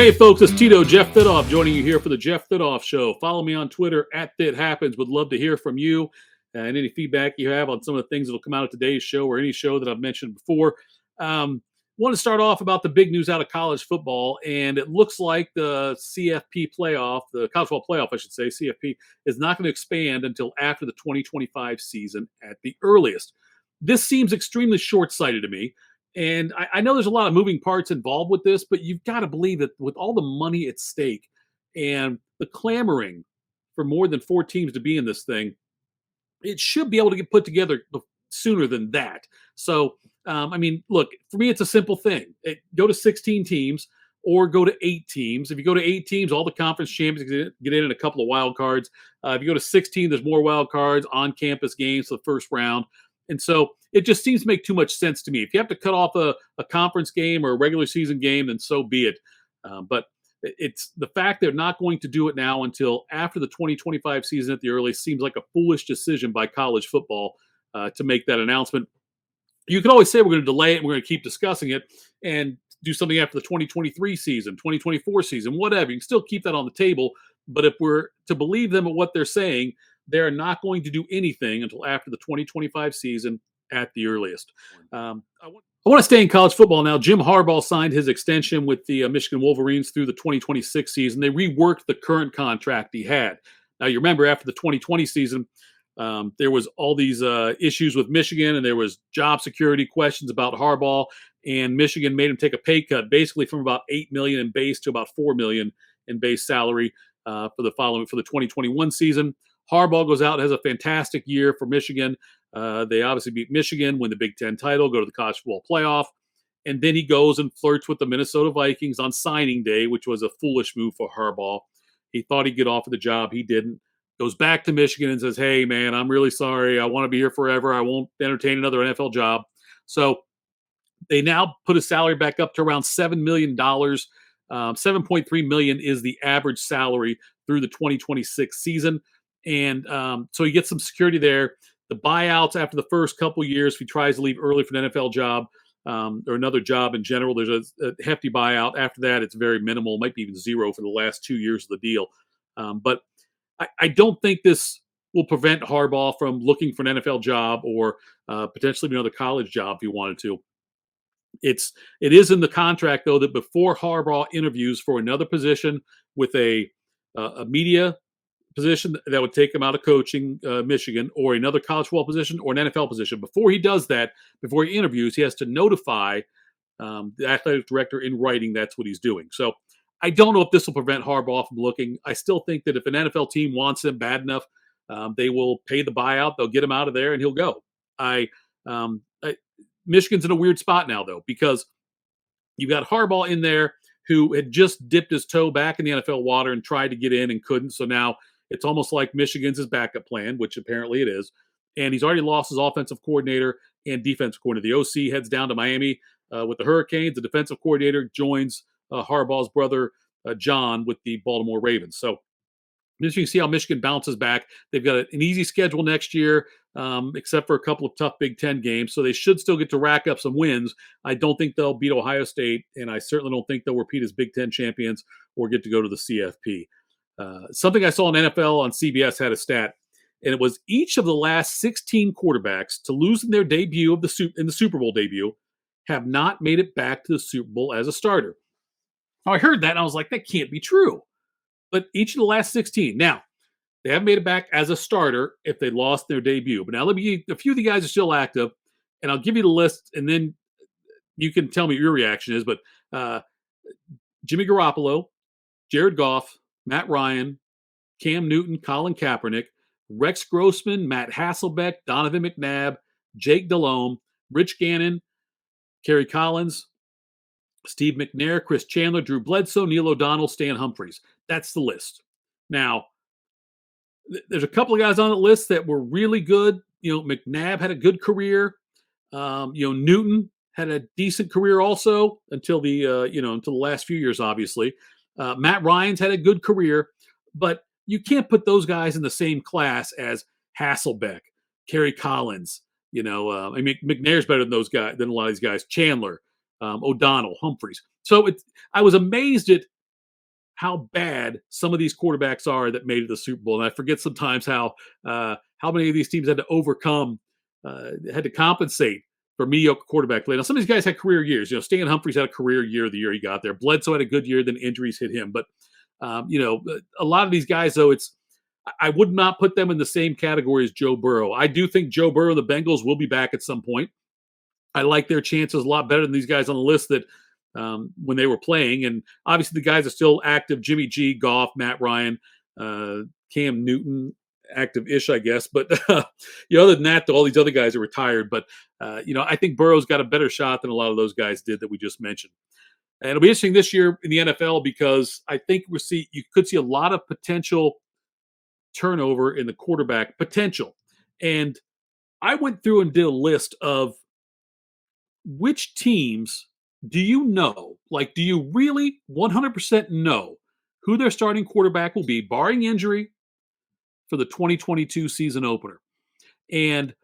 Hey, folks, it's Tito Jeff Thidoff joining you here for the Jeff Thidoff Show. Follow me on Twitter at Thit Happens. Would love to hear from you and any feedback you have on some of the things that will come out of today's show or any show that I've mentioned before. Um, want to start off about the big news out of college football, and it looks like the CFP playoff, the college football playoff, I should say, CFP, is not going to expand until after the 2025 season at the earliest. This seems extremely short sighted to me. And I, I, know there's a lot of moving parts involved with this, but you've got to believe that with all the money at stake and the clamoring for more than four teams to be in this thing, it should be able to get put together sooner than that. So, um, I mean, look, for me, it's a simple thing. It, go to 16 teams or go to eight teams. If you go to eight teams, all the conference champions get in, in a couple of wild cards. Uh, if you go to 16, there's more wild cards on campus games for the first round. And so it just seems to make too much sense to me. If you have to cut off a, a conference game or a regular season game, then so be it. Uh, but it's the fact they're not going to do it now until after the 2025 season at the earliest seems like a foolish decision by college football uh, to make that announcement. You can always say we're going to delay it we're going to keep discussing it and do something after the 2023 season, 2024 season, whatever. You can still keep that on the table. But if we're to believe them at what they're saying, they're not going to do anything until after the 2025 season at the earliest. Um, I, want, I, want, to stay in college football now. Jim Harbaugh signed his extension with the uh, Michigan Wolverines through the 2026 season. They reworked the current contract he had. Now, you remember after the 2020 season, um, there was all these uh, issues with Michigan, and there was job security questions about Harbaugh, and Michigan made him take a pay cut, basically from about eight million in base to about four million in base salary uh, for the following for the 2021 season. Harbaugh goes out, has a fantastic year for Michigan. Uh, they obviously beat Michigan, win the Big Ten title, go to the college football playoff. And then he goes and flirts with the Minnesota Vikings on signing day, which was a foolish move for Harbaugh. He thought he'd get off of the job. He didn't. Goes back to Michigan and says, Hey, man, I'm really sorry. I want to be here forever. I won't entertain another NFL job. So they now put his salary back up to around $7 million. Um, 7.3 million is the average salary through the 2026 season and um, so he gets some security there. The buyouts after the first couple years, if he tries to leave early for an NFL job um, or another job in general, there's a, a, hefty buyout. After that, it's very minimal, might be even zero for the last two years of the deal. Um, but I, I, don't think this will prevent Harbaugh from looking for an NFL job or uh, potentially another college job if he wanted to. It's it is in the contract though that before Harbaugh interviews for another position with a uh, a media position that would take him out of coaching uh, Michigan or another college football position or an NFL position. Before he does that, before he interviews, he has to notify um, the athletic director in writing that's what he's doing. So I don't know if this will prevent Harbaugh from looking. I still think that if an NFL team wants him bad enough, um, they will pay the buyout. They'll get him out of there and he'll go. I, um, I Michigan's in a weird spot now though because you've got Harbaugh in there who had just dipped his toe back in the NFL water and tried to get in and couldn't. So now it's almost like Michigan's his backup plan, which apparently it is. And he's already lost his offensive coordinator and defensive coordinator. The OC heads down to Miami uh, with the Hurricanes. The defensive coordinator joins uh, Harbaugh's brother, uh, John, with the Baltimore Ravens. So you can see how Michigan bounces back. They've got an easy schedule next year, um, except for a couple of tough Big Ten games. So they should still get to rack up some wins. I don't think they'll beat Ohio State, and I certainly don't think they'll repeat as Big Ten champions or get to go to the CFP. Uh, something I saw on NFL on CBS had a stat, and it was each of the last 16 quarterbacks to lose in their debut of the in the Super Bowl debut have not made it back to the Super Bowl as a starter. Now I heard that and I was like, that can't be true. But each of the last 16. Now, they haven't made it back as a starter if they lost their debut. But now let me a few of the guys are still active, and I'll give you the list, and then you can tell me your reaction is. But uh, Jimmy Garoppolo, Jared Goff, Matt Ryan, Cam Newton, Colin Kaepernick, Rex Grossman, Matt Hasselbeck, Donovan McNabb, Jake Delhomme, Rich Gannon, Kerry Collins, Steve McNair, Chris Chandler, Drew Bledsoe, Neil O'Donnell, Stan Humphries. That's the list. Now, th- there's a couple of guys on the list that were really good. You know, McNabb had a good career. Um, you know, Newton had a decent career also until the uh, you know until the last few years, obviously. Uh, Matt Ryan's had a good career, but you can't put those guys in the same class as Hasselbeck, Kerry Collins. You know, uh, I mean, McNair's better than those guys than a lot of these guys. Chandler, um, O'Donnell, Humphries. So it, I was amazed at how bad some of these quarterbacks are that made it to the Super Bowl. And I forget sometimes how uh, how many of these teams had to overcome, uh, had to compensate for mediocre quarterback play. Now, some of these guys had career years. You know, Stan Humphries had a career year the year he got there. Bledsoe had a good year, then injuries hit him. But um, you know, a lot of these guys, though, it's I would not put them in the same category as Joe Burrow. I do think Joe Burrow, the Bengals, will be back at some point. I like their chances a lot better than these guys on the list that um, when they were playing. And obviously, the guys are still active: Jimmy G, Goff, Matt Ryan, uh, Cam Newton, active-ish, I guess. But uh, you know, other than that, all these other guys are retired. But uh, you know, I think Burrow's got a better shot than a lot of those guys did that we just mentioned. And it'll be interesting this year in the NFL because I think we see you could see a lot of potential turnover in the quarterback potential. And I went through and did a list of which teams do you know, like, do you really 100% know who their starting quarterback will be, barring injury, for the 2022 season opener? And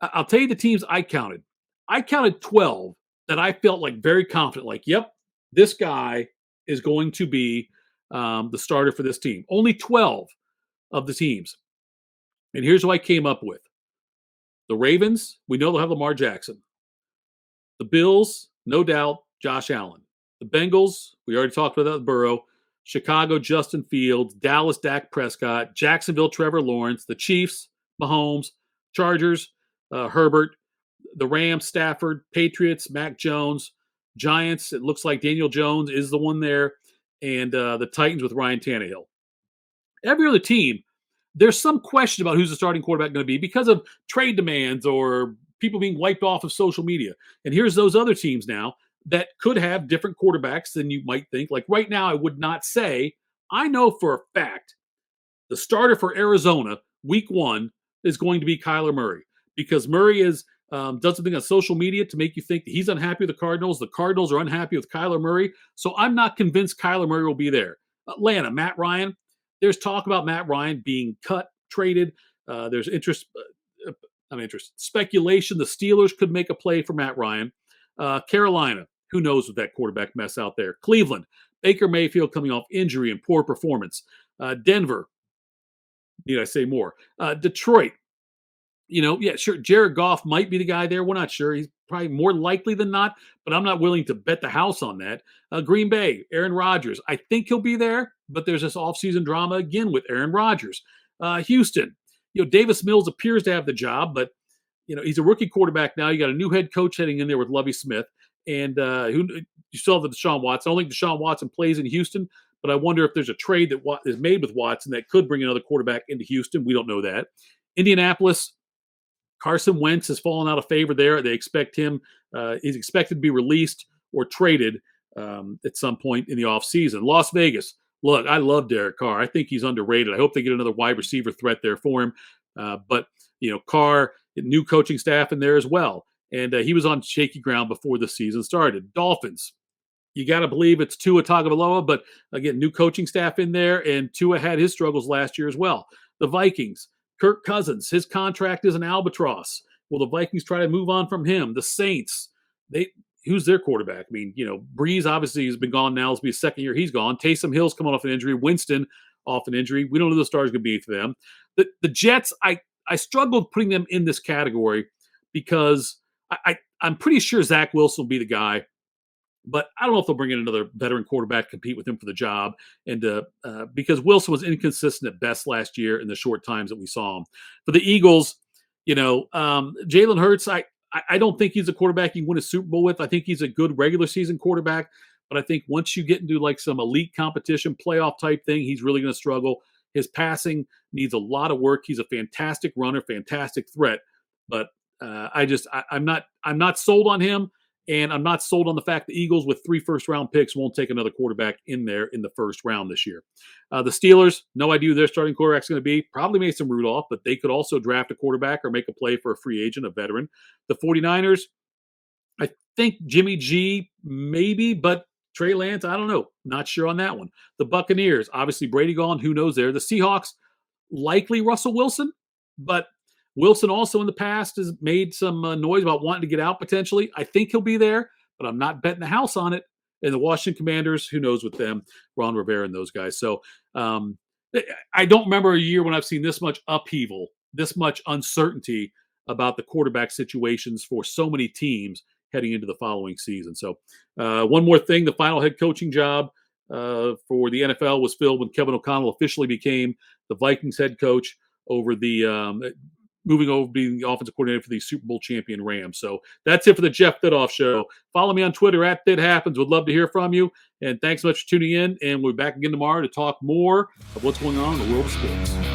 I'll tell you the teams I counted. I counted 12 that I felt like very confident, like, yep, this guy is going to be um, the starter for this team. Only 12 of the teams. And here's who I came up with the Ravens, we know they'll have Lamar Jackson. The Bills, no doubt, Josh Allen. The Bengals, we already talked about that Burrow. Chicago, Justin Fields. Dallas, Dak Prescott. Jacksonville, Trevor Lawrence. The Chiefs, Mahomes. Chargers, uh, Herbert. The Rams, Stafford. Patriots, Mac Jones. Giants, it looks like Daniel Jones is the one there. And uh, the Titans with Ryan Tannehill. Every other team, there's some question about who's the starting quarterback going to be because of trade demands or people being wiped off of social media. And here's those other teams now that could have different quarterbacks than you might think. Like right now, I would not say, I know for a fact the starter for Arizona week one is going to be Kyler Murray because Murray is um, does something on social media to make you think that he's unhappy with the Cardinals. The Cardinals are unhappy with Kyler Murray. So I'm not convinced Kyler Murray will be there. Atlanta, Matt Ryan. There's talk about Matt Ryan being cut, traded. Uh, there's interest, uh, I'm interest, speculation. The Steelers could make a play for Matt Ryan. Uh, Carolina, who knows with that quarterback mess out there? Cleveland, Baker Mayfield coming off injury and poor performance. Uh, Denver, need I say more? Uh, Detroit, you know, yeah, sure. Jared Goff might be the guy there. We're not sure. He's probably more likely than not, but I'm not willing to bet the house on that. Uh, Green Bay, Aaron Rodgers. I think he'll be there, but there's this offseason drama again with Aaron Rodgers. Uh, Houston, you know, Davis Mills appears to have the job, but you know he's a rookie quarterback now. You got a new head coach heading in there with Lovie Smith, and uh, who you have the Deshaun Watson. I don't think Deshaun Watson plays in Houston, but I wonder if there's a trade that is made with Watson that could bring another quarterback into Houston. We don't know that. Indianapolis, Carson Wentz has fallen out of favor there. They expect him, uh, he's expected to be released or traded um, at some point in the offseason. Las Vegas, look, I love Derek Carr. I think he's underrated. I hope they get another wide receiver threat there for him. Uh, but, you know, Carr, new coaching staff in there as well. And uh, he was on shaky ground before the season started. Dolphins, you got to believe it's Tua Tagovailoa, but again, new coaching staff in there, and Tua had his struggles last year as well. The Vikings, Kirk Cousins, his contract is an albatross. Will the Vikings try to move on from him? The Saints, they who's their quarterback? I mean, you know, Brees obviously has been gone now. It's be a second year he's gone. Taysom Hill's coming off an injury. Winston off an injury. We don't know the stars going to be for them. The the Jets, I I struggled putting them in this category because I, I I'm pretty sure Zach Wilson will be the guy but I don't know if they'll bring in another veteran quarterback compete with him for the job. And uh, uh, because Wilson was inconsistent at best last year in the short times that we saw him. For the Eagles, you know, um, Jalen Hurts, I I don't think he's a quarterback you win a Super Bowl with. I think he's a good regular season quarterback, but I think once you get into like some elite competition, playoff type thing, he's really going to struggle. His passing needs a lot of work. He's a fantastic runner, fantastic threat, but uh, I just I, I'm not I'm not sold on him. And I'm not sold on the fact the Eagles, with three first round picks, won't take another quarterback in there in the first round this year. Uh, the Steelers, no idea who their starting quarterback's going to be. Probably Mason Rudolph, but they could also draft a quarterback or make a play for a free agent, a veteran. The 49ers, I think Jimmy G, maybe, but Trey Lance, I don't know. Not sure on that one. The Buccaneers, obviously Brady gone. Who knows there? The Seahawks, likely Russell Wilson, but Wilson also in the past has made some uh, noise about wanting to get out potentially. I think he'll be there, but I'm not betting the house on it And the Washington Commanders, who knows with them, Ron Rivera and those guys. So um, I don't remember a year when I've seen this much upheaval, this much uncertainty about the quarterback situations for so many teams heading into the following season. So, uh, one more thing the final head coaching job uh, for the NFL was filled when Kevin O'Connell officially became the Vikings head coach over the um, moving over being the offensive coordinator for the Super Bowl champion Rams. So that's it for the Jeff Thitoff show. Follow me on Twitter at That Happens. Would love to hear from you. And thanks so much for tuning in. And we'll be back again tomorrow to talk more of what's going on in the world of sports.